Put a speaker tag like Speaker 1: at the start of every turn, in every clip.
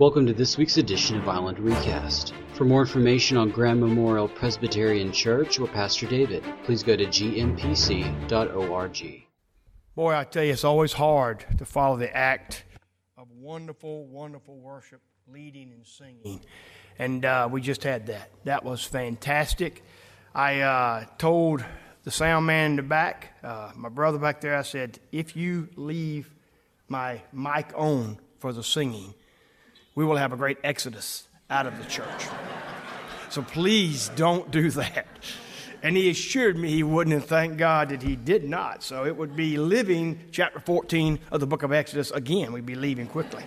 Speaker 1: Welcome to this week's edition of Island Recast. For more information on Graham Memorial Presbyterian Church or Pastor David, please go to gmpc.org.
Speaker 2: Boy, I tell you, it's always hard to follow the act of wonderful, wonderful worship, leading and singing. And uh, we just had that. That was fantastic. I uh, told the sound man in the back, uh, my brother back there, I said, if you leave my mic on for the singing, we will have a great exodus out of the church. So please don't do that. And he assured me he wouldn't, and thank God that he did not. So it would be living chapter 14 of the book of Exodus again. We'd be leaving quickly.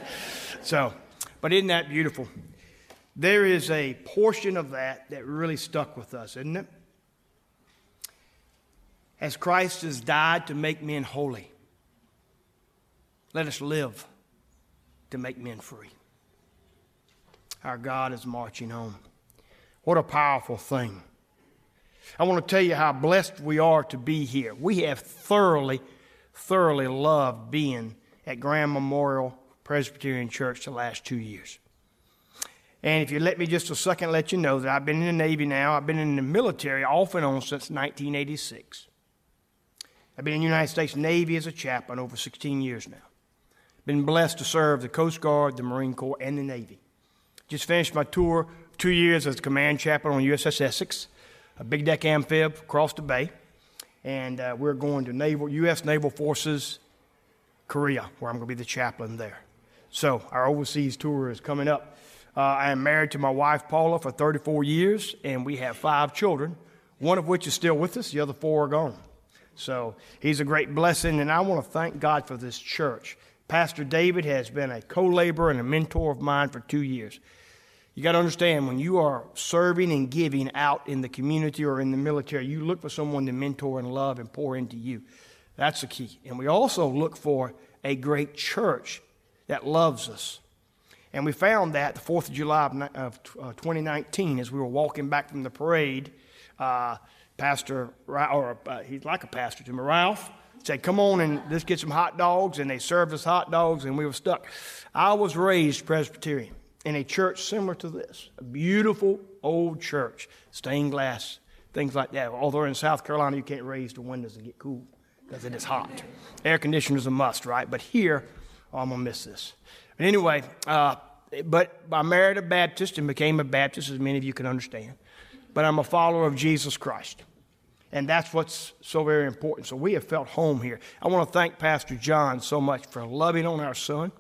Speaker 2: So, but isn't that beautiful? There is a portion of that that really stuck with us, isn't it? As Christ has died to make men holy, let us live to make men free. Our God is marching on. What a powerful thing. I want to tell you how blessed we are to be here. We have thoroughly, thoroughly loved being at Graham Memorial Presbyterian Church the last two years. And if you let me just a second let you know that I've been in the Navy now, I've been in the military off and on since 1986. I've been in the United States Navy as a chaplain over 16 years now. Been blessed to serve the Coast Guard, the Marine Corps, and the Navy. Just finished my tour, two years as command chaplain on USS Essex, a big deck amphib across the bay. And uh, we're going to Naval, U.S. Naval Forces, Korea, where I'm going to be the chaplain there. So our overseas tour is coming up. Uh, I am married to my wife, Paula, for 34 years, and we have five children, one of which is still with us, the other four are gone. So he's a great blessing, and I want to thank God for this church. Pastor David has been a co laborer and a mentor of mine for two years. You got to understand when you are serving and giving out in the community or in the military, you look for someone to mentor and love and pour into you. That's the key. And we also look for a great church that loves us. And we found that the 4th of July of, uh, 2019 as we were walking back from the parade. Uh, Pastor, or uh, he's like a pastor to me, Ralph, said, Come on and let's get some hot dogs. And they served us hot dogs, and we were stuck. I was raised Presbyterian in a church similar to this, a beautiful old church, stained glass, things like that. Although in South Carolina, you can't raise the windows and get cool because it is hot. Air conditioners a must, right? But here, oh, I'm to miss this. But anyway, uh, but I married a Baptist and became a Baptist, as many of you can understand. But I'm a follower of Jesus Christ. And that's what's so very important. So we have felt home here. I want to thank Pastor John so much for loving on our son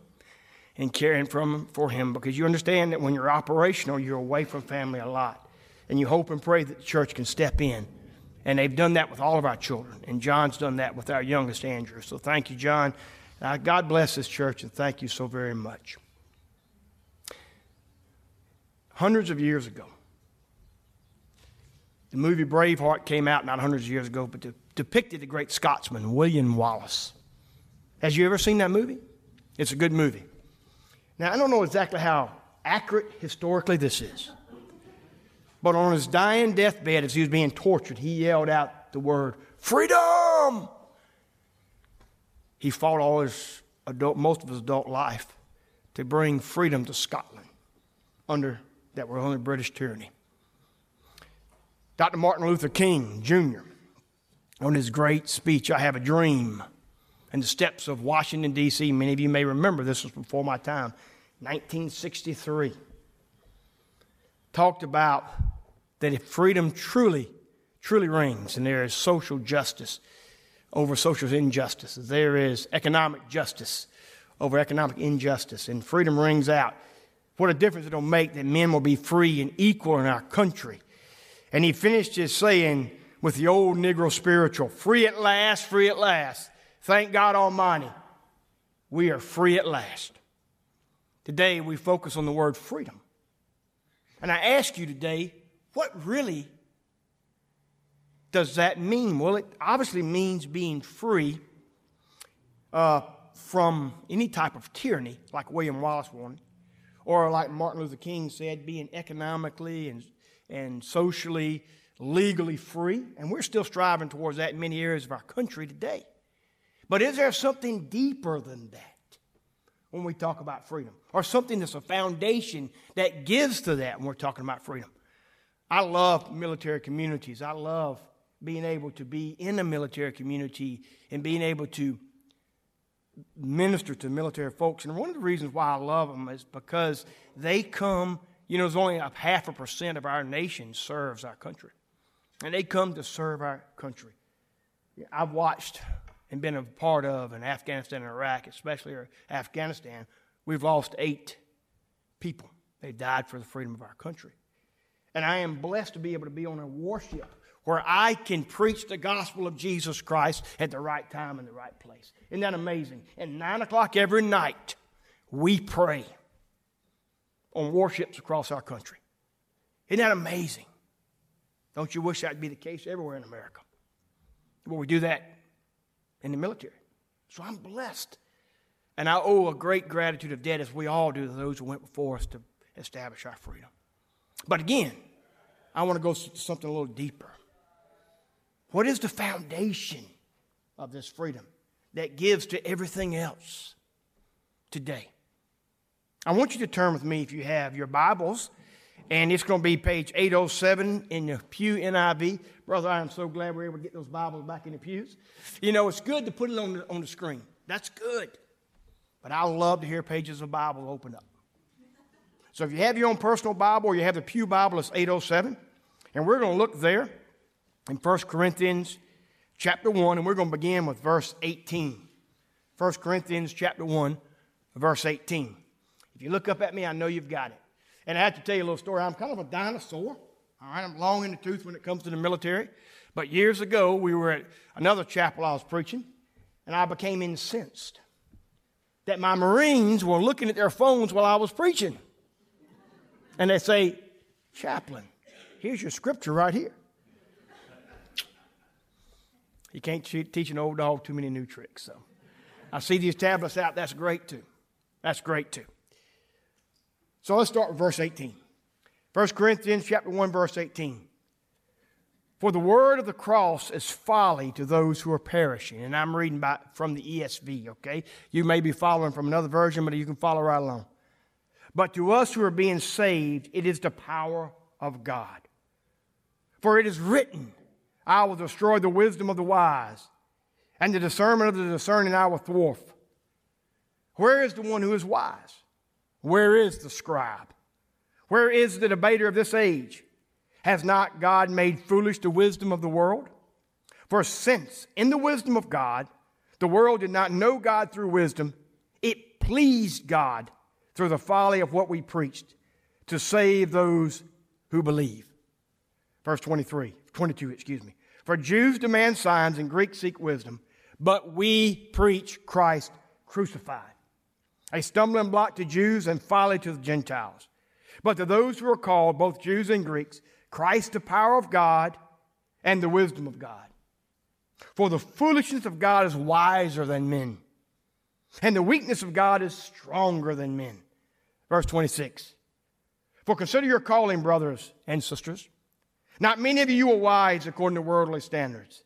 Speaker 2: and caring for him because you understand that when you're operational, you're away from family a lot. And you hope and pray that the church can step in. And they've done that with all of our children. And John's done that with our youngest, Andrew. So thank you, John. Uh, God bless this church, and thank you so very much. Hundreds of years ago, the movie Braveheart came out not hundreds of years ago, but depicted the great Scotsman, William Wallace. Has you ever seen that movie? It's a good movie. Now, I don't know exactly how accurate historically this is, but on his dying deathbed, as he was being tortured, he yelled out the word, Freedom! He fought all his adult, most of his adult life to bring freedom to Scotland under that were under British tyranny. Dr. Martin Luther King Jr., on his great speech, I Have a Dream, and the steps of Washington, D.C. Many of you may remember this was before my time, 1963. Talked about that if freedom truly, truly reigns and there is social justice over social injustice, there is economic justice over economic injustice, and freedom rings out, what a difference it'll make that men will be free and equal in our country. And he finished his saying with the old Negro spiritual free at last, free at last. Thank God Almighty, we are free at last. Today we focus on the word freedom. And I ask you today, what really does that mean? Well, it obviously means being free uh, from any type of tyranny, like William Wallace wanted, or like Martin Luther King said, being economically and, and socially, legally free. And we're still striving towards that in many areas of our country today. But is there something deeper than that? when we talk about freedom, or something that's a foundation that gives to that when we're talking about freedom. I love military communities. I love being able to be in a military community and being able to minister to military folks. And one of the reasons why I love them is because they come, you know, there's only a half a percent of our nation serves our country. And they come to serve our country. I've watched and been a part of in Afghanistan and Iraq, especially Afghanistan, we've lost eight people. They died for the freedom of our country. And I am blessed to be able to be on a warship where I can preach the gospel of Jesus Christ at the right time and the right place. Isn't that amazing? At 9 o'clock every night, we pray on warships across our country. Isn't that amazing? Don't you wish that would be the case everywhere in America? Well, we do that in the military. So I'm blessed. And I owe a great gratitude of debt, as we all do, to those who went before us to establish our freedom. But again, I want to go something a little deeper. What is the foundation of this freedom that gives to everything else today? I want you to turn with me, if you have your Bibles, and it's going to be page 807 in the Pew NIV. Brother, I am so glad we're able to get those Bibles back in the pews. You know, it's good to put it on the, on the screen. That's good. But I love to hear pages of Bible open up. So if you have your own personal Bible or you have the Pew Bible, it's 807. And we're going to look there in 1 Corinthians chapter 1, and we're going to begin with verse 18. 1 Corinthians chapter 1, verse 18. If you look up at me, I know you've got it. And I have to tell you a little story. I'm kind of a dinosaur. All right, I'm long in the tooth when it comes to the military. But years ago, we were at another chapel I was preaching, and I became incensed that my Marines were looking at their phones while I was preaching. And they say, Chaplain, here's your scripture right here. You can't teach an old dog too many new tricks. So I see these tablets out. That's great too. That's great too. So let's start with verse 18. 1 Corinthians chapter 1, verse 18. For the word of the cross is folly to those who are perishing. And I'm reading by, from the ESV, okay? You may be following from another version, but you can follow right along. But to us who are being saved, it is the power of God. For it is written, I will destroy the wisdom of the wise, and the discernment of the discerning I will thwart. Where is the one who is wise? Where is the scribe? Where is the debater of this age? Has not God made foolish the wisdom of the world? For since in the wisdom of God, the world did not know God through wisdom, it pleased God through the folly of what we preached to save those who believe. Verse 23, 22, excuse me. For Jews demand signs and Greeks seek wisdom, but we preach Christ crucified. A stumbling block to Jews and folly to the Gentiles. But to those who are called, both Jews and Greeks, Christ the power of God and the wisdom of God. For the foolishness of God is wiser than men, and the weakness of God is stronger than men. Verse 26. For consider your calling, brothers and sisters. Not many of you were wise according to worldly standards.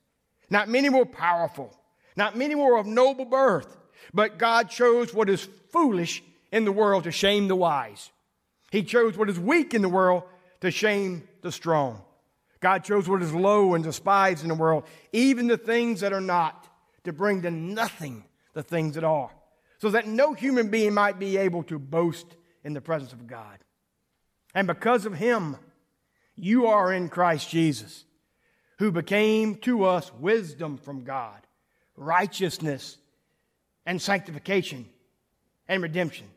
Speaker 2: Not many were powerful. Not many were of noble birth. But God chose what is foolish in the world to shame the wise. He chose what is weak in the world to shame the strong. God chose what is low and despised in the world, even the things that are not, to bring to nothing the things that are, so that no human being might be able to boast in the presence of God. And because of him, you are in Christ Jesus, who became to us wisdom from God, righteousness and sanctification and redemption.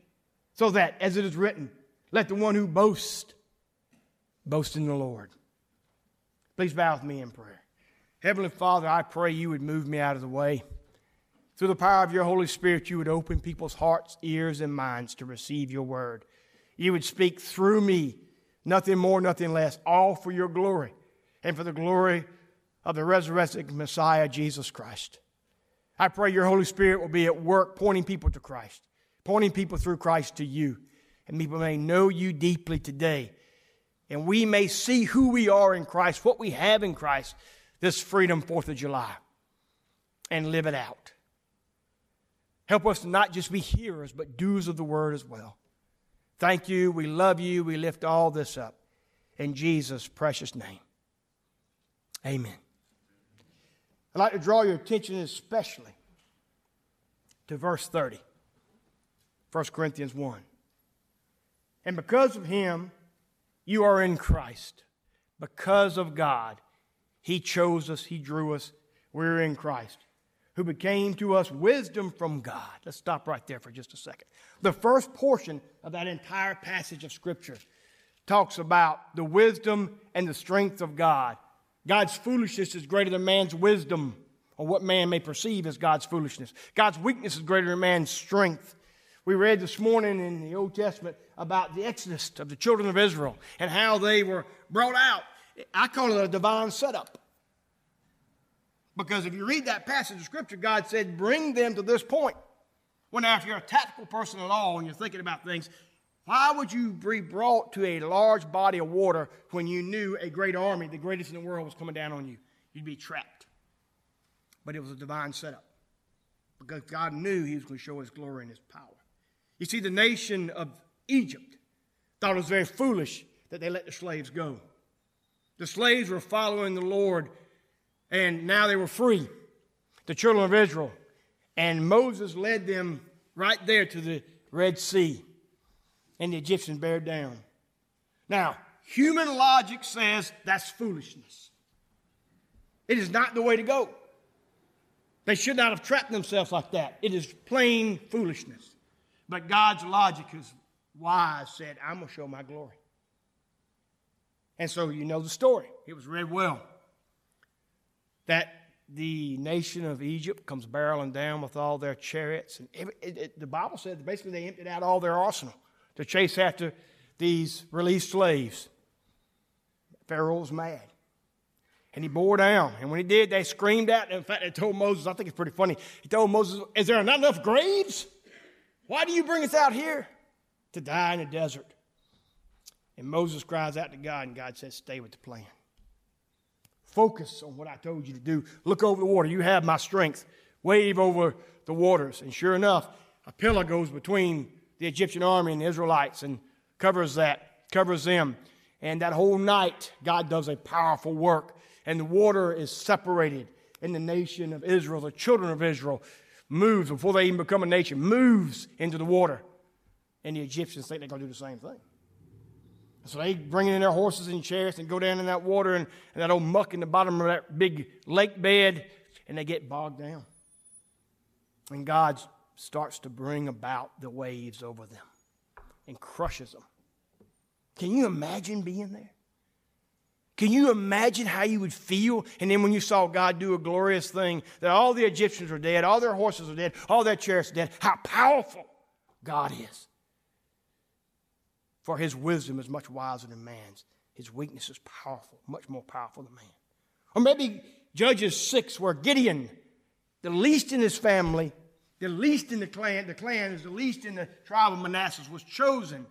Speaker 2: So that, as it is written, let the one who boasts boast in the Lord. Please bow with me in prayer. Heavenly Father, I pray you would move me out of the way. Through the power of your Holy Spirit, you would open people's hearts, ears, and minds to receive your word. You would speak through me Nothing more, nothing less. All for your glory and for the glory of the resurrected Messiah, Jesus Christ. I pray your Holy Spirit will be at work pointing people to Christ, pointing people through Christ to you. And people may know you deeply today. And we may see who we are in Christ, what we have in Christ this freedom 4th of July, and live it out. Help us to not just be hearers, but doers of the word as well. Thank you. We love you. We lift all this up. In Jesus' precious name. Amen. I'd like to draw your attention especially to verse 30, 1 Corinthians 1. And because of him, you are in Christ. Because of God, he chose us, he drew us. We're in Christ who became to us wisdom from God. Let's stop right there for just a second. The first portion of that entire passage of Scripture talks about the wisdom and the strength of God. God's foolishness is greater than man's wisdom, or what man may perceive as God's foolishness. God's weakness is greater than man's strength. We read this morning in the Old Testament about the exodus of the children of Israel and how they were brought out. I call it a divine setup. Because if you read that passage of Scripture, God said, bring them to this point. Well, now, if you're a tactical person at all and you're thinking about things, why would you be brought to a large body of water when you knew a great army, the greatest in the world, was coming down on you? You'd be trapped. But it was a divine setup because God knew He was going to show His glory and His power. You see, the nation of Egypt thought it was very foolish that they let the slaves go. The slaves were following the Lord and now they were free, the children of Israel. And Moses led them right there to the Red Sea, and the Egyptians bear down. Now, human logic says that's foolishness. It is not the way to go. They should not have trapped themselves like that. It is plain foolishness. But God's logic is wise, said, I'm going to show my glory. And so you know the story. It was read well that the nation of Egypt comes barreling down with all their chariots. And it, it, it, the Bible says basically they emptied out all their arsenal to chase after these released slaves. Pharaoh was mad. And he bore down. And when he did, they screamed out. In fact, they told Moses, I think it's pretty funny. He told Moses, Is there not enough graves? Why do you bring us out here to die in the desert? And Moses cries out to God, and God says, Stay with the plan. Focus on what I told you to do. Look over the water. You have my strength. Wave over the waters. And sure enough, a pillar goes between the Egyptian army and the Israelites and covers that, covers them. And that whole night, God does a powerful work. And the water is separated in the nation of Israel. The children of Israel moves before they even become a nation, moves into the water. And the Egyptians think they're going to do the same thing. So they bring in their horses and chariots and go down in that water and, and that old muck in the bottom of that big lake bed, and they get bogged down. And God starts to bring about the waves over them and crushes them. Can you imagine being there? Can you imagine how you would feel? And then when you saw God do a glorious thing, that all the Egyptians were dead, all their horses were dead, all their chariots dead, how powerful God is. For his wisdom is much wiser than man's. His weakness is powerful, much more powerful than man. Or maybe Judges 6, where Gideon, the least in his family, the least in the clan, the clan is the least in the tribe of Manasseh, was chosen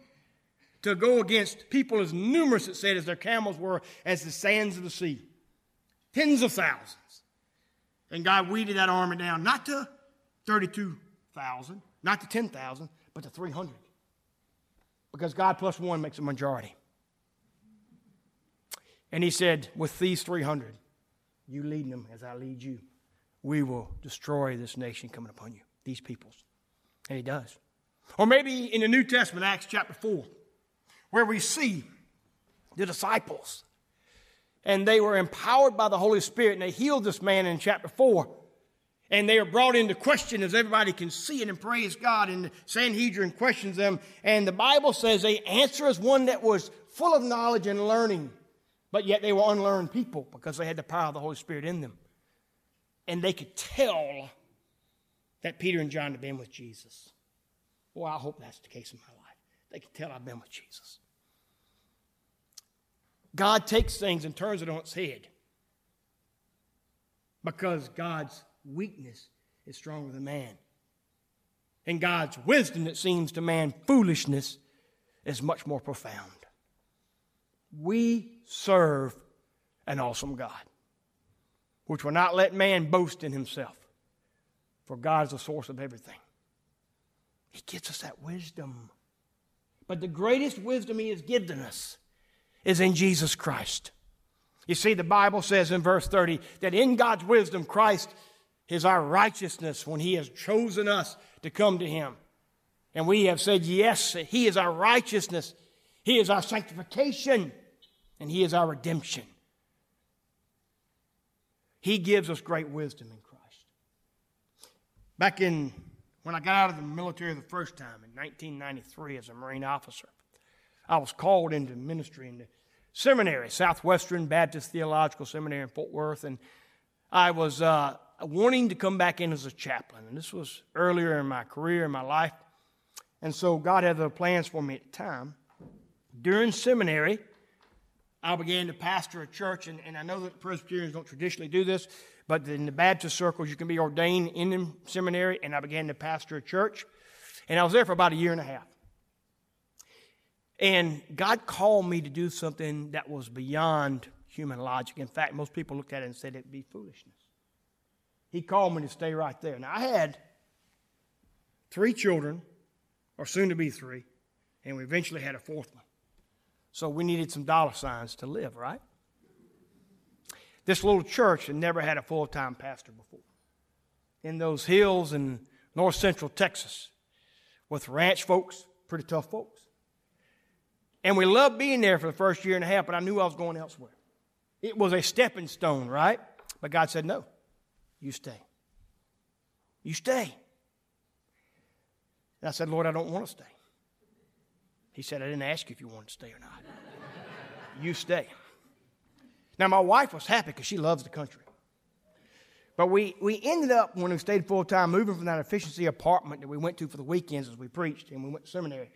Speaker 2: to go against people as numerous, it said, as their camels were as the sands of the sea. Tens of thousands. And God weeded that army down, not to 32,000, not to 10,000, but to 300 because God plus one makes a majority. And he said, With these 300, you leading them as I lead you, we will destroy this nation coming upon you, these peoples. And he does. Or maybe in the New Testament, Acts chapter 4, where we see the disciples and they were empowered by the Holy Spirit and they healed this man in chapter 4 and they are brought into question as everybody can see it and praise God. And the Sanhedrin questions them. And the Bible says they answer as one that was full of knowledge and learning, but yet they were unlearned people because they had the power of the Holy Spirit in them. And they could tell that Peter and John had been with Jesus. Well, I hope that's the case in my life. They can tell I've been with Jesus. God takes things and turns it on its head because God's weakness is stronger than man. And God's wisdom that seems to man foolishness is much more profound. We serve an awesome God, which will not let man boast in himself, for God is the source of everything. He gives us that wisdom. But the greatest wisdom He has given us is in Jesus Christ. You see, the Bible says in verse 30 that in God's wisdom, Christ is our righteousness when He has chosen us to come to Him. And we have said, Yes, He is our righteousness, He is our sanctification, and He is our redemption. He gives us great wisdom in Christ. Back in when I got out of the military the first time in 1993 as a Marine officer, I was called into ministry in the seminary, Southwestern Baptist Theological Seminary in Fort Worth, and I was uh, wanting to come back in as a chaplain. And this was earlier in my career, in my life. And so God had other plans for me at the time. During seminary, I began to pastor a church, and, and I know that Presbyterians don't traditionally do this, but in the Baptist circles, you can be ordained in the seminary, and I began to pastor a church. And I was there for about a year and a half. And God called me to do something that was beyond human logic. In fact, most people looked at it and said it'd be foolishness. He called me to stay right there. Now, I had three children, or soon to be three, and we eventually had a fourth one. So we needed some dollar signs to live, right? This little church had never had a full time pastor before. In those hills in north central Texas, with ranch folks, pretty tough folks. And we loved being there for the first year and a half, but I knew I was going elsewhere. It was a stepping stone, right? But God said, No, you stay. You stay. And I said, Lord, I don't want to stay. He said, I didn't ask you if you wanted to stay or not. you stay. Now, my wife was happy because she loves the country. But we, we ended up, when we stayed full time, moving from that efficiency apartment that we went to for the weekends as we preached and we went to seminary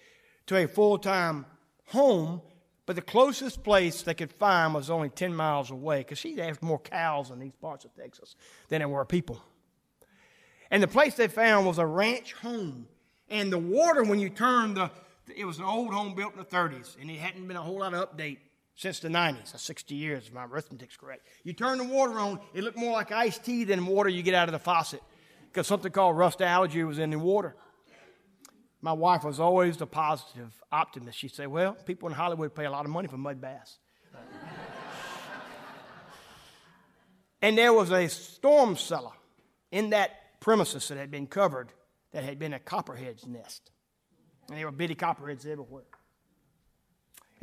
Speaker 2: to a full time home, but the closest place they could find was only 10 miles away because she had more cows in these parts of Texas than there were people. And the place they found was a ranch home. And the water, when you turned the, it was an old home built in the 30s, and it hadn't been a whole lot of update since the 90s. That's 60 years, if my arithmetic's correct. You turn the water on, it looked more like iced tea than water you get out of the faucet because something called rust allergy was in the water my wife was always the positive optimist. She'd say, Well, people in Hollywood pay a lot of money for mud baths. and there was a storm cellar in that premises that had been covered that had been a copperhead's nest. And there were bitty copperheads everywhere.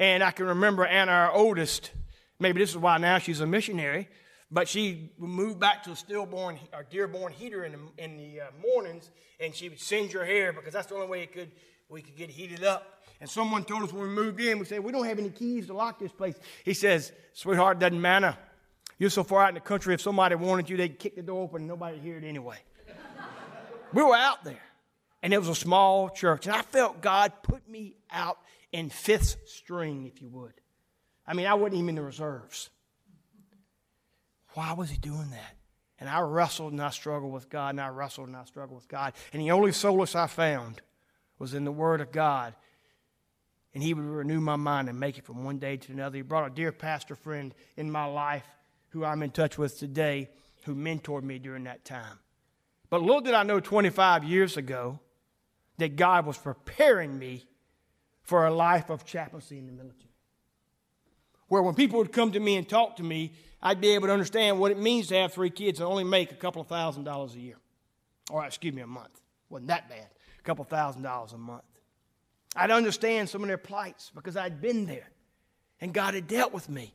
Speaker 2: And I can remember Anna, our oldest, maybe this is why now she's a missionary, but she moved back to a stillborn or dearborn heater in the, in the uh, mornings, and she would singe her hair because that's the only way it could we could get heated up. And someone told us when we moved in, we said, We don't have any keys to lock this place. He says, Sweetheart, doesn't matter. You're so far out in the country, if somebody wanted you, they'd kick the door open and nobody'd hear it anyway. we were out there, and it was a small church, and I felt God put me out in fifth string, if you would. I mean, I wasn't even in the reserves. Why was he doing that? And I wrestled and I struggled with God, and I wrestled and I struggled with God. And the only solace I found was in the Word of God. And He would renew my mind and make it from one day to another. He brought a dear pastor friend in my life who I'm in touch with today who mentored me during that time. But little did I know 25 years ago that God was preparing me for a life of chaplaincy in the military. Where when people would come to me and talk to me, I'd be able to understand what it means to have three kids and only make a couple of thousand dollars a year. Or, excuse me, a month. Wasn't that bad. A couple thousand dollars a month. I'd understand some of their plights because I'd been there and God had dealt with me.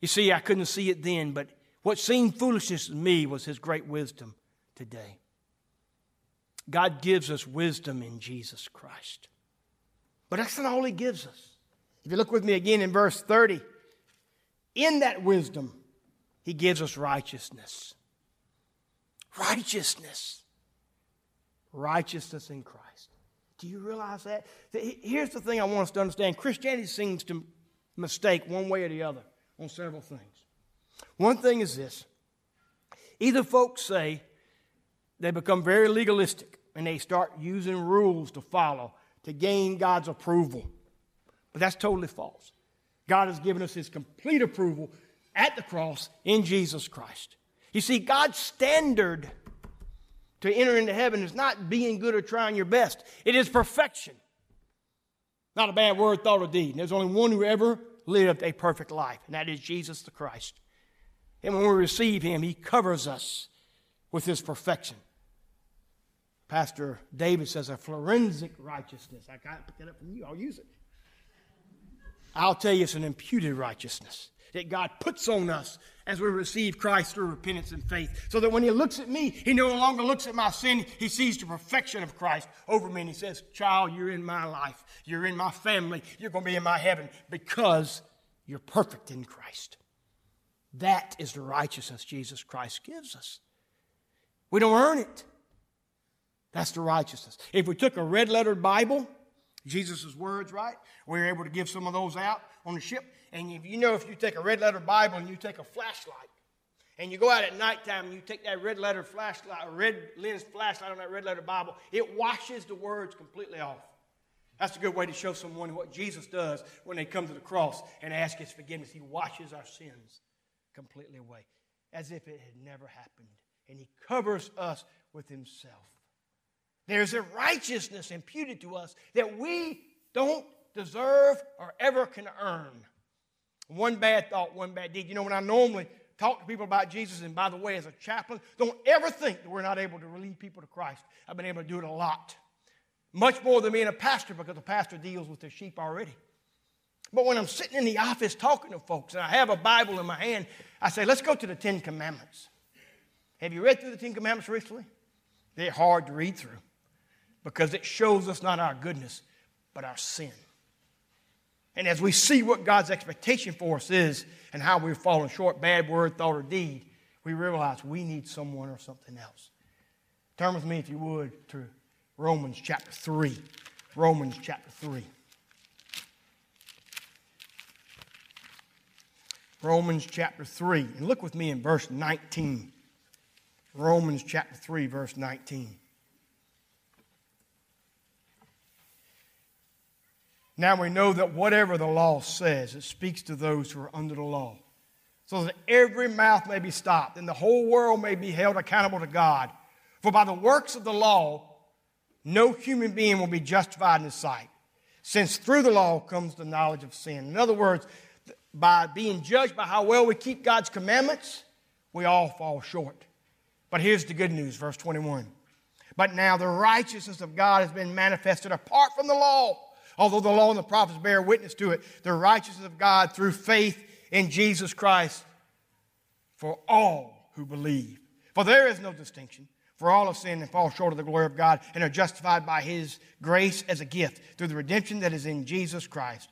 Speaker 2: You see, I couldn't see it then, but what seemed foolishness to me was His great wisdom today. God gives us wisdom in Jesus Christ. But that's not all He gives us. If you look with me again in verse 30, in that wisdom, he gives us righteousness. Righteousness. Righteousness in Christ. Do you realize that? Here's the thing I want us to understand Christianity seems to mistake one way or the other on several things. One thing is this either folks say they become very legalistic and they start using rules to follow to gain God's approval. But that's totally false. God has given us his complete approval at the cross in Jesus Christ. You see, God's standard to enter into heaven is not being good or trying your best, it is perfection. Not a bad word, thought, or deed. There's only one who ever lived a perfect life, and that is Jesus the Christ. And when we receive him, he covers us with his perfection. Pastor David says a forensic righteousness. I can't pick that up from you, I'll use it. I'll tell you, it's an imputed righteousness that God puts on us as we receive Christ through repentance and faith. So that when He looks at me, He no longer looks at my sin. He sees the perfection of Christ over me and He says, Child, you're in my life. You're in my family. You're going to be in my heaven because you're perfect in Christ. That is the righteousness Jesus Christ gives us. We don't earn it. That's the righteousness. If we took a red lettered Bible, Jesus' words, right? We were able to give some of those out on the ship. And if you know if you take a red letter Bible and you take a flashlight and you go out at nighttime and you take that red letter flashlight, red lens flashlight on that red letter Bible, it washes the words completely off. That's a good way to show someone what Jesus does when they come to the cross and ask his forgiveness. He washes our sins completely away as if it had never happened. And he covers us with himself. There's a righteousness imputed to us that we don't deserve or ever can earn. One bad thought, one bad deed. You know, when I normally talk to people about Jesus, and by the way, as a chaplain, don't ever think that we're not able to lead people to Christ. I've been able to do it a lot. Much more than being a pastor because a pastor deals with their sheep already. But when I'm sitting in the office talking to folks and I have a Bible in my hand, I say, let's go to the Ten Commandments. Have you read through the Ten Commandments recently? They're hard to read through because it shows us not our goodness, but our sin. And as we see what God's expectation for us is and how we've fallen short, bad word, thought, or deed, we realize we need someone or something else. Turn with me, if you would, to Romans chapter 3. Romans chapter 3. Romans chapter 3. And look with me in verse 19. Romans chapter 3, verse 19. Now we know that whatever the law says, it speaks to those who are under the law, so that every mouth may be stopped and the whole world may be held accountable to God. For by the works of the law, no human being will be justified in his sight, since through the law comes the knowledge of sin. In other words, by being judged by how well we keep God's commandments, we all fall short. But here's the good news, verse 21. But now the righteousness of God has been manifested apart from the law Although the law and the prophets bear witness to it, the righteousness of God through faith in Jesus Christ for all who believe. For there is no distinction. For all have sinned and fall short of the glory of God and are justified by his grace as a gift through the redemption that is in Jesus Christ.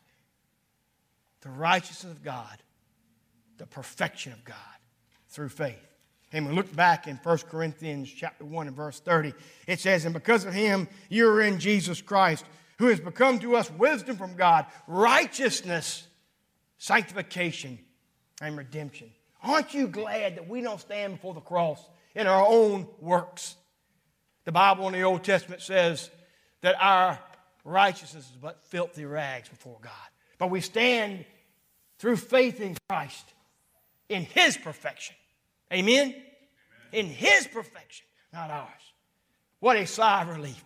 Speaker 2: The righteousness of God, the perfection of God through faith. And we look back in 1 Corinthians chapter 1 and verse 30. It says, And because of him, you are in Jesus Christ who has become to us wisdom from God, righteousness, sanctification, and redemption. Aren't you glad that we don't stand before the cross in our own works? The Bible in the Old Testament says that our righteousness is but filthy rags before God. But we stand through faith in Christ in His perfection. Amen? Amen? In His perfection, not ours. What a sigh of relief.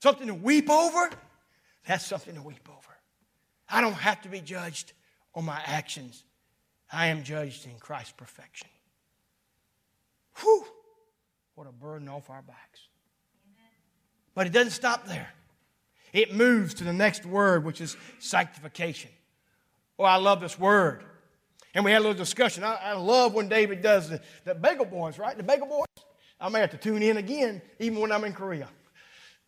Speaker 2: Something to weep over? That's something to weep over. I don't have to be judged on my actions. I am judged in Christ's perfection. Whew! What a burden off our backs. But it doesn't stop there. It moves to the next word, which is sanctification. Oh, I love this word. And we had a little discussion. I, I love when David does the, the bagel boys, right? The bagel boys. I may have to tune in again, even when I'm in Korea.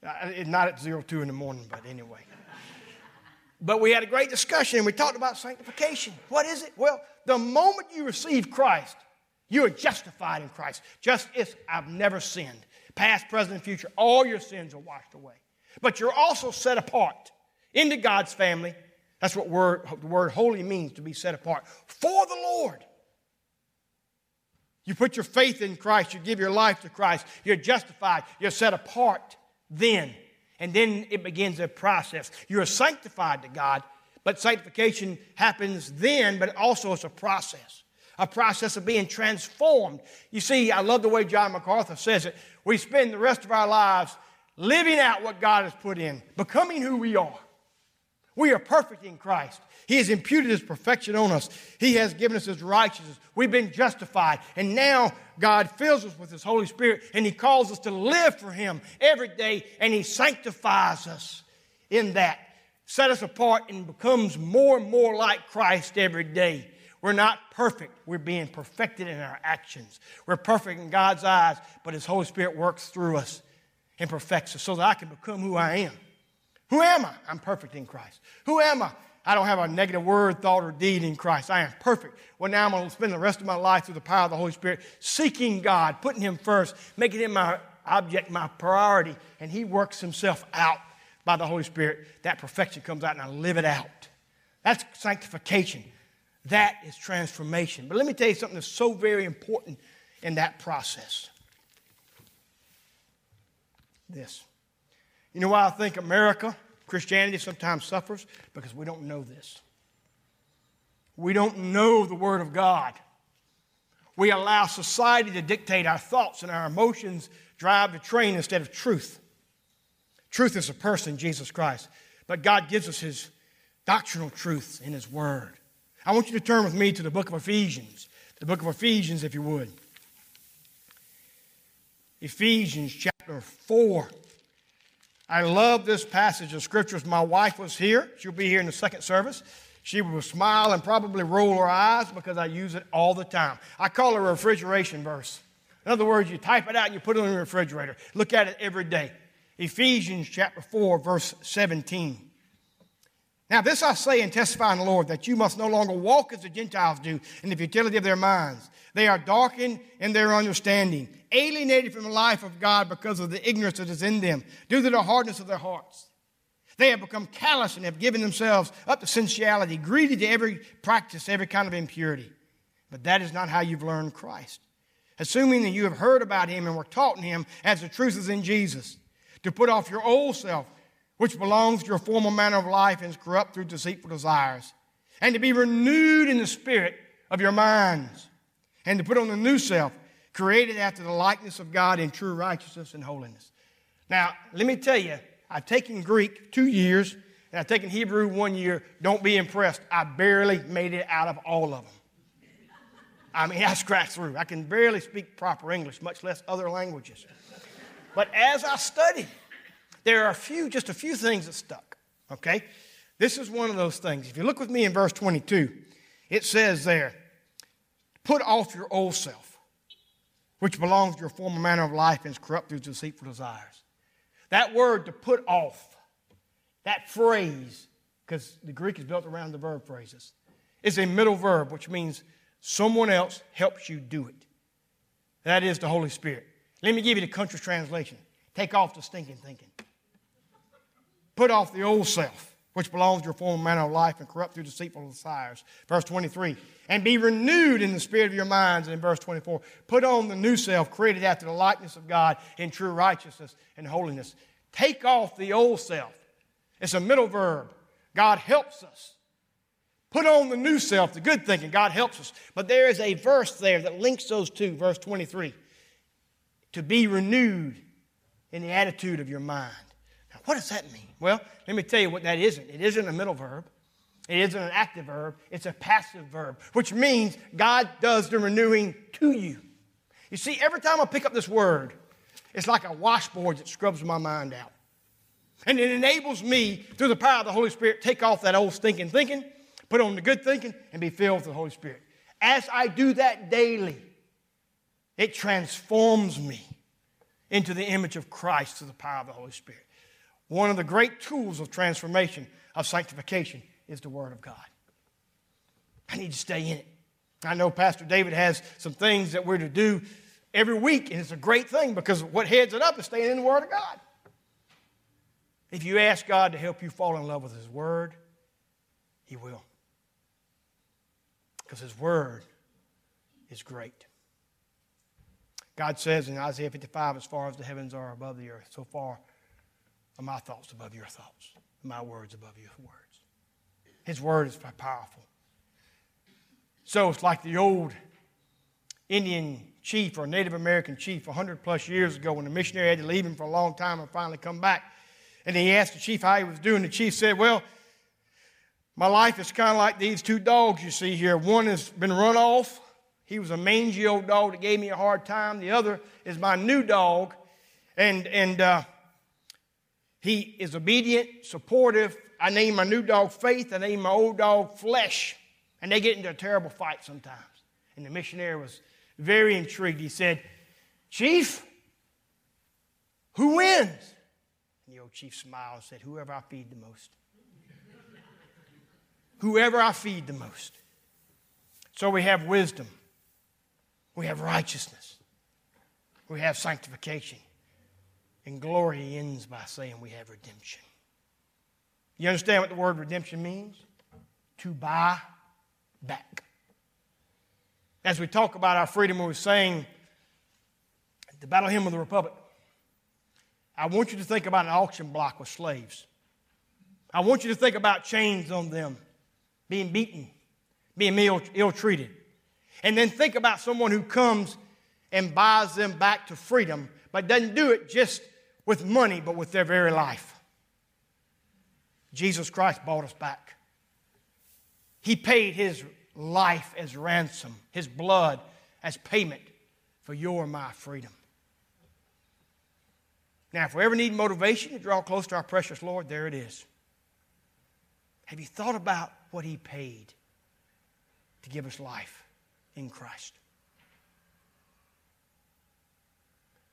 Speaker 2: Not at zero two in the morning, but anyway. But we had a great discussion and we talked about sanctification. What is it? Well, the moment you receive Christ, you are justified in Christ. Just as I've never sinned. Past, present, future, all your sins are washed away. But you're also set apart into God's family. That's what word, the word holy means, to be set apart for the Lord. You put your faith in Christ, you give your life to Christ, you're justified, you're set apart then. And then it begins a process. You're sanctified to God, but sanctification happens then, but also it's a process. a process of being transformed. You see, I love the way John MacArthur says it. We spend the rest of our lives living out what God has put in, becoming who we are. We are perfect in Christ. He has imputed His perfection on us. He has given us His righteousness. We've been justified. And now God fills us with His Holy Spirit and He calls us to live for Him every day and He sanctifies us in that. Set us apart and becomes more and more like Christ every day. We're not perfect. We're being perfected in our actions. We're perfect in God's eyes, but His Holy Spirit works through us and perfects us so that I can become who I am. Who am I? I'm perfect in Christ. Who am I? I don't have a negative word, thought, or deed in Christ. I am perfect. Well, now I'm going to spend the rest of my life through the power of the Holy Spirit, seeking God, putting Him first, making Him my object, my priority, and He works Himself out by the Holy Spirit. That perfection comes out, and I live it out. That's sanctification. That is transformation. But let me tell you something that's so very important in that process. This. You know why I think America, Christianity, sometimes suffers? Because we don't know this. We don't know the Word of God. We allow society to dictate our thoughts and our emotions drive the train instead of truth. Truth is a person, Jesus Christ. But God gives us His doctrinal truth in His Word. I want you to turn with me to the book of Ephesians. The book of Ephesians, if you would. Ephesians chapter 4. I love this passage of scriptures. My wife was here. She'll be here in the second service. She will smile and probably roll her eyes because I use it all the time. I call it a refrigeration verse. In other words, you type it out and you put it in the refrigerator. Look at it every day. Ephesians chapter 4, verse 17. Now, this I say and testify in the Lord that you must no longer walk as the Gentiles do in the futility of their minds. They are darkened in their understanding, alienated from the life of God because of the ignorance that is in them, due to the hardness of their hearts. They have become callous and have given themselves up to sensuality, greedy to every practice, every kind of impurity. But that is not how you've learned Christ. Assuming that you have heard about him and were taught in him as the truth is in Jesus, to put off your old self which belongs to your former manner of life and is corrupt through deceitful desires, and to be renewed in the spirit of your minds, and to put on the new self, created after the likeness of God in true righteousness and holiness. Now, let me tell you, I've taken Greek two years, and I've taken Hebrew one year. Don't be impressed. I barely made it out of all of them. I mean, I scratched through. I can barely speak proper English, much less other languages. But as I studied, there are a few, just a few things that stuck. Okay? This is one of those things. If you look with me in verse 22, it says there, put off your old self, which belongs to your former manner of life and is corrupt through deceitful desires. That word to put off, that phrase, because the Greek is built around the verb phrases, is a middle verb, which means someone else helps you do it. That is the Holy Spirit. Let me give you the country translation. Take off the stinking thinking. Put off the old self, which belongs to your former manner of life and corrupt through deceitful desires. Verse 23. And be renewed in the spirit of your minds. And in verse 24, put on the new self, created after the likeness of God in true righteousness and holiness. Take off the old self. It's a middle verb. God helps us. Put on the new self, the good thinking. God helps us. But there is a verse there that links those two, verse 23. To be renewed in the attitude of your mind. What does that mean? Well, let me tell you what that isn't. It isn't a middle verb. It isn't an active verb. It's a passive verb, which means God does the renewing to you. You see, every time I pick up this word, it's like a washboard that scrubs my mind out. And it enables me, through the power of the Holy Spirit, take off that old stinking thinking, put on the good thinking, and be filled with the Holy Spirit. As I do that daily, it transforms me into the image of Christ through the power of the Holy Spirit. One of the great tools of transformation, of sanctification, is the Word of God. I need to stay in it. I know Pastor David has some things that we're to do every week, and it's a great thing because what heads it up is staying in the Word of God. If you ask God to help you fall in love with His Word, He will. Because His Word is great. God says in Isaiah 55, as far as the heavens are above the earth, so far are my thoughts above your thoughts, my words above your words. His word is powerful. So it's like the old Indian chief or Native American chief 100 plus years ago when the missionary had to leave him for a long time and finally come back. And he asked the chief how he was doing. The chief said, Well, my life is kind of like these two dogs you see here. One has been run off. He was a mangy old dog that gave me a hard time. The other is my new dog. And, and uh, he is obedient, supportive. I name my new dog Faith. I name my old dog Flesh. And they get into a terrible fight sometimes. And the missionary was very intrigued. He said, Chief, who wins? And the old chief smiled and said, Whoever I feed the most. Whoever I feed the most. So we have wisdom, we have righteousness, we have sanctification. And glory ends by saying we have redemption. You understand what the word redemption means? To buy back. As we talk about our freedom, we were saying the Battle Hymn of the Republic. I want you to think about an auction block with slaves. I want you to think about chains on them, being beaten, being ill treated. And then think about someone who comes and buys them back to freedom, but doesn't do it just with money, but with their very life. Jesus Christ bought us back. He paid his life as ransom, his blood as payment for your my freedom. Now, if we ever need motivation to draw close to our precious Lord, there it is. Have you thought about what he paid to give us life in Christ?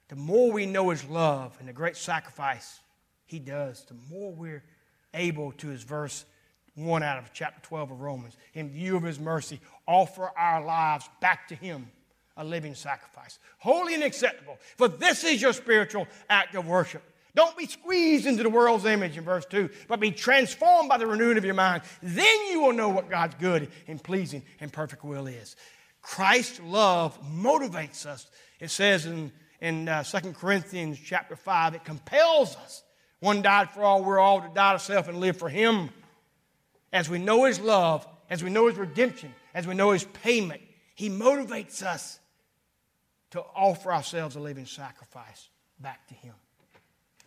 Speaker 2: The more we know his love and the great sacrifice he does, the more we're able to, as verse 1 out of chapter 12 of Romans, in view of his mercy, offer our lives back to him, a living sacrifice, holy and acceptable. For this is your spiritual act of worship. Don't be squeezed into the world's image in verse 2, but be transformed by the renewing of your mind. Then you will know what God's good and pleasing and perfect will is. Christ's love motivates us. It says in, in uh, 2 Corinthians chapter 5, it compels us. One died for all, we're all to die to self and live for him as we know His love, as we know His redemption, as we know His payment, He motivates us to offer ourselves a living sacrifice back to Him.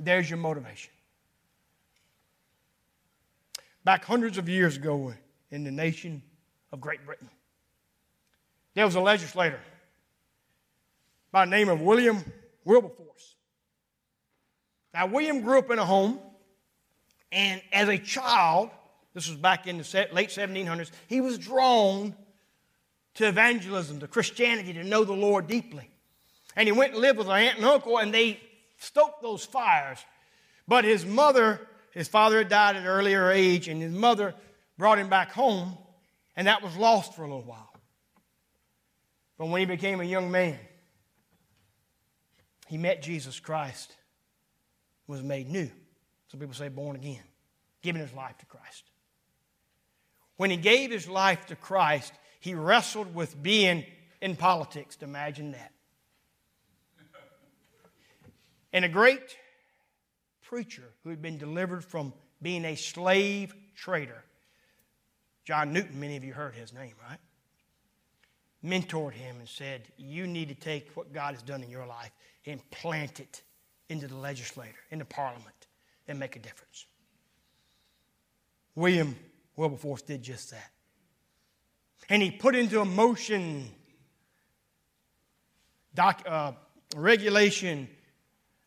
Speaker 2: There's your motivation. Back hundreds of years ago in the nation of Great Britain, there was a legislator by the name of William Wilberforce. Now, William grew up in a home, and as a child, this was back in the late 1700s, he was drawn to evangelism, to Christianity, to know the Lord deeply. And he went and lived with an aunt and uncle, and they stoked those fires. But his mother, his father had died at an earlier age, and his mother brought him back home, and that was lost for a little while. But when he became a young man, he met Jesus Christ, was made new. Some people say born again, giving his life to Christ. When he gave his life to Christ, he wrestled with being in politics. Imagine that. And a great preacher who had been delivered from being a slave trader, John Newton, many of you heard his name, right? Mentored him and said, You need to take what God has done in your life and plant it into the legislature, into parliament, and make a difference. William Wilberforce did just that. And he put into motion doc, uh, regulation,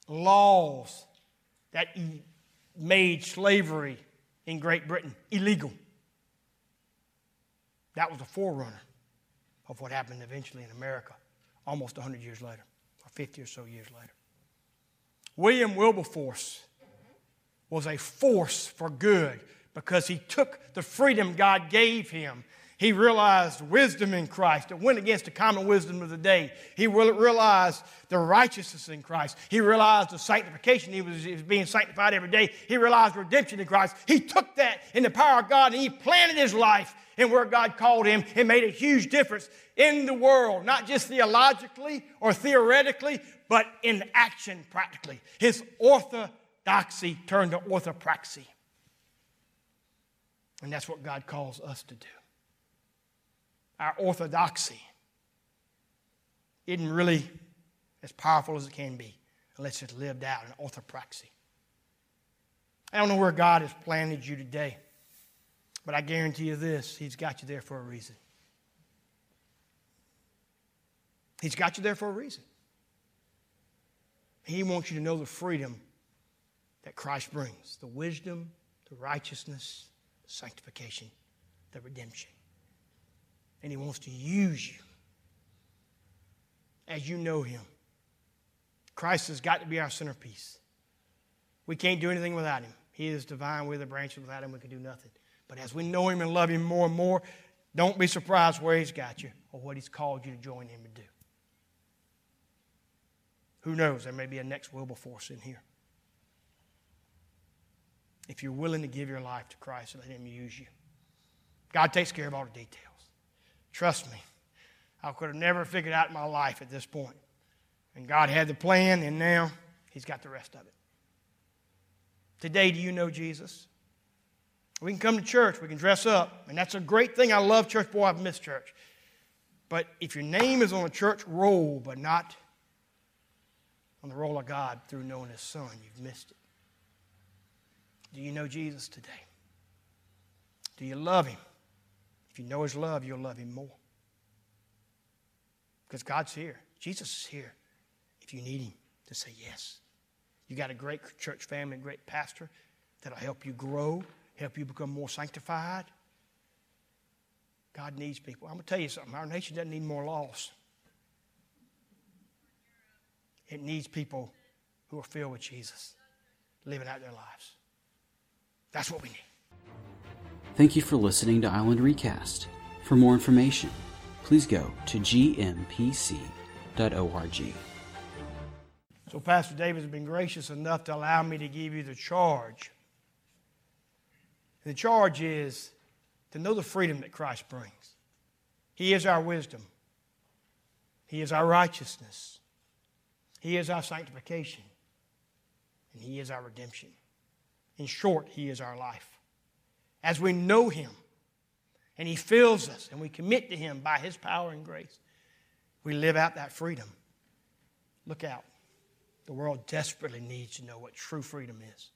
Speaker 2: laws that made slavery in Great Britain illegal. That was a forerunner of what happened eventually in America almost 100 years later, or 50 or so years later. William Wilberforce was a force for good because he took the freedom God gave him. He realized wisdom in Christ. It went against the common wisdom of the day. He realized the righteousness in Christ. He realized the sanctification. He was, he was being sanctified every day. He realized redemption in Christ. He took that in the power of God and he planted his life in where God called him and made a huge difference in the world, not just theologically or theoretically, but in action practically. His orthodoxy turned to orthopraxy. And that's what God calls us to do. Our orthodoxy isn't really as powerful as it can be unless it's lived out in orthopraxy. I don't know where God has planted you today, but I guarantee you this He's got you there for a reason. He's got you there for a reason. He wants you to know the freedom that Christ brings the wisdom, the righteousness, the sanctification, the redemption. And He wants to use you as you know Him. Christ has got to be our centerpiece. We can't do anything without Him. He is divine. We're the branches. Without Him, we can do nothing. But as we know Him and love Him more and more, don't be surprised where He's got you or what He's called you to join Him and do. Who knows? There may be a next Wilberforce in here. If you're willing to give your life to Christ and let Him use you, God takes care of all the details. Trust me, I could have never figured out my life at this point. And God had the plan, and now He's got the rest of it. Today, do you know Jesus? We can come to church, we can dress up, and that's a great thing. I love church. Boy, I've missed church. But if your name is on a church roll, but not on the roll of God through knowing His Son, you've missed it. Do you know Jesus today? Do you love Him? If you know His love, you'll love Him more. Because God's here. Jesus is here if you need Him to say yes. You got a great church family, a great pastor that'll help you grow, help you become more sanctified. God needs people. I'm going to tell you something. Our nation doesn't need more laws. It needs people who are filled with Jesus, living out their lives. That's what we need.
Speaker 1: Thank you for listening to Island Recast. For more information, please go to gmpc.org.
Speaker 2: So, Pastor David has been gracious enough to allow me to give you the charge. The charge is to know the freedom that Christ brings. He is our wisdom, He is our righteousness, he is our sanctification, and He is our redemption. In short, He is our life. As we know Him and He fills us and we commit to Him by His power and grace, we live out that freedom. Look out. The world desperately needs to know what true freedom is.